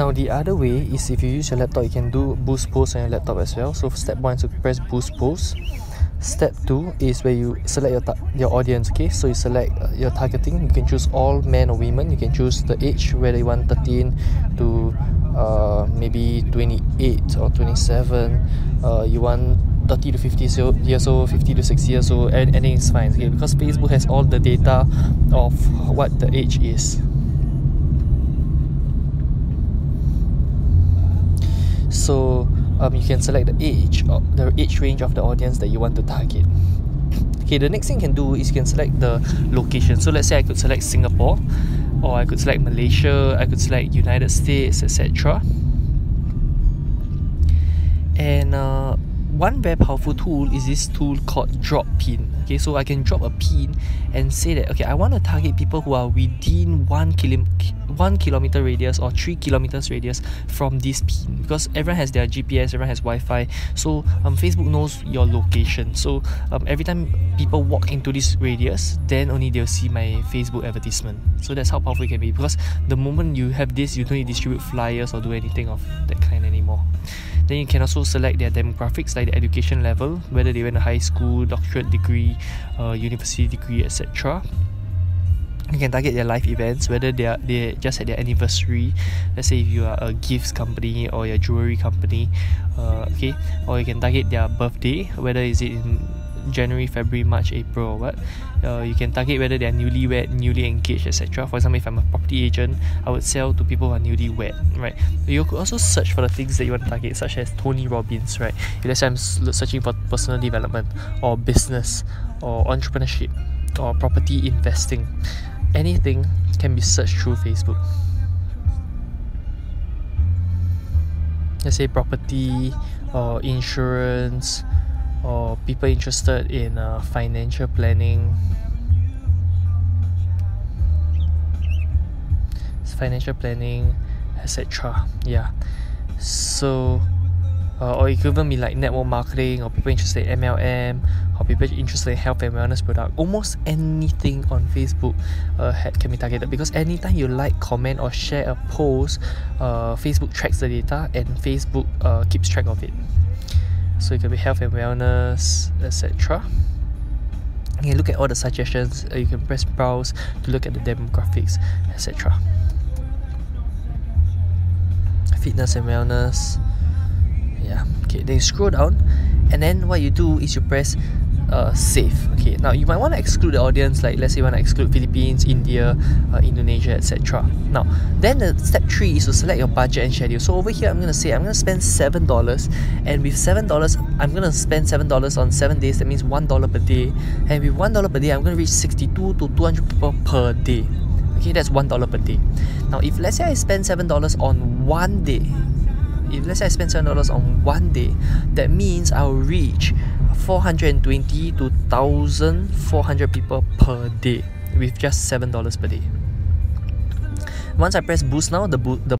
Now the other way is if you use your laptop, you can do boost post on your laptop as well. So step one is to press boost post. Step two is where you select your your audience. Okay, so you select uh, your targeting. You can choose all men or women. You can choose the age whether you want 13 to uh, maybe 28 or 27. Uh, you want 30 to 50 years old, 50 to 60 years old, and anything is fine. Okay, because Facebook has all the data of what the age is. So um, you can select the age or the age range of the audience that you want to target. Okay the next thing you can do is you can select the location. So let's say I could select Singapore or I could select Malaysia I could select United States etc and uh, one very powerful tool is this tool called drop pin. Okay so I can drop a pin and say that okay I want to target people who are within one kilo one kilometer radius or three kilometers radius from this pin because everyone has their GPS everyone has Wi-Fi. So um, Facebook knows your location. So um, every time people walk into this radius then only they'll see my Facebook advertisement. So that's how powerful it can be because the moment you have this you don't need to distribute flyers or do anything of that kind anymore then you can also select their demographics like the education level whether they went to high school doctorate degree uh, university degree etc you can target their life events whether they are they just had their anniversary. Let's say if you are a gifts company or a jewelry company uh, okay or you can target their birthday whether is it in January, February, March, April, or what. Uh, you can target whether they're newlywed, newly engaged, etc. For example, if I'm a property agent, I would sell to people who are newlywed, right? You could also search for the things that you want to target, such as Tony Robbins, right? If let's say I'm searching for personal development, or business, or entrepreneurship, or property investing anything can be searched through Facebook. Let's say property or insurance or people interested in uh, financial planning. Financial planning, etc. Yeah. So uh, or it could even be like network marketing or people interested in MLM or people interested in health and wellness product almost anything on Facebook uh, can be targeted because anytime you like comment or share a post uh, Facebook tracks the data and Facebook uh, keeps track of it so it can be health and wellness etc you can look at all the suggestions uh, you can press browse to look at the demographics etc fitness and wellness. Yeah okay then you scroll down. And then what you do is you press uh, save okay? Now you might want to exclude the audience like let's say you want to exclude Philippines India uh, Indonesia etc now then the step three is to select your budget and schedule. So over here I'm gonna say I'm gonna spend seven dollars and with seven dollars I'm gonna spend seven dollars on seven days. That means one dollar per day. And with one dollar per day I'm gonna reach 62 to 200 people per day. Okay that's one dollar per day. Now if let's say I spend seven dollars on one day if let's say I spend seven dollars on one day, that means I'll reach 420 to 1400 people per day with just seven dollars per day. Once I press boost now, the bo- the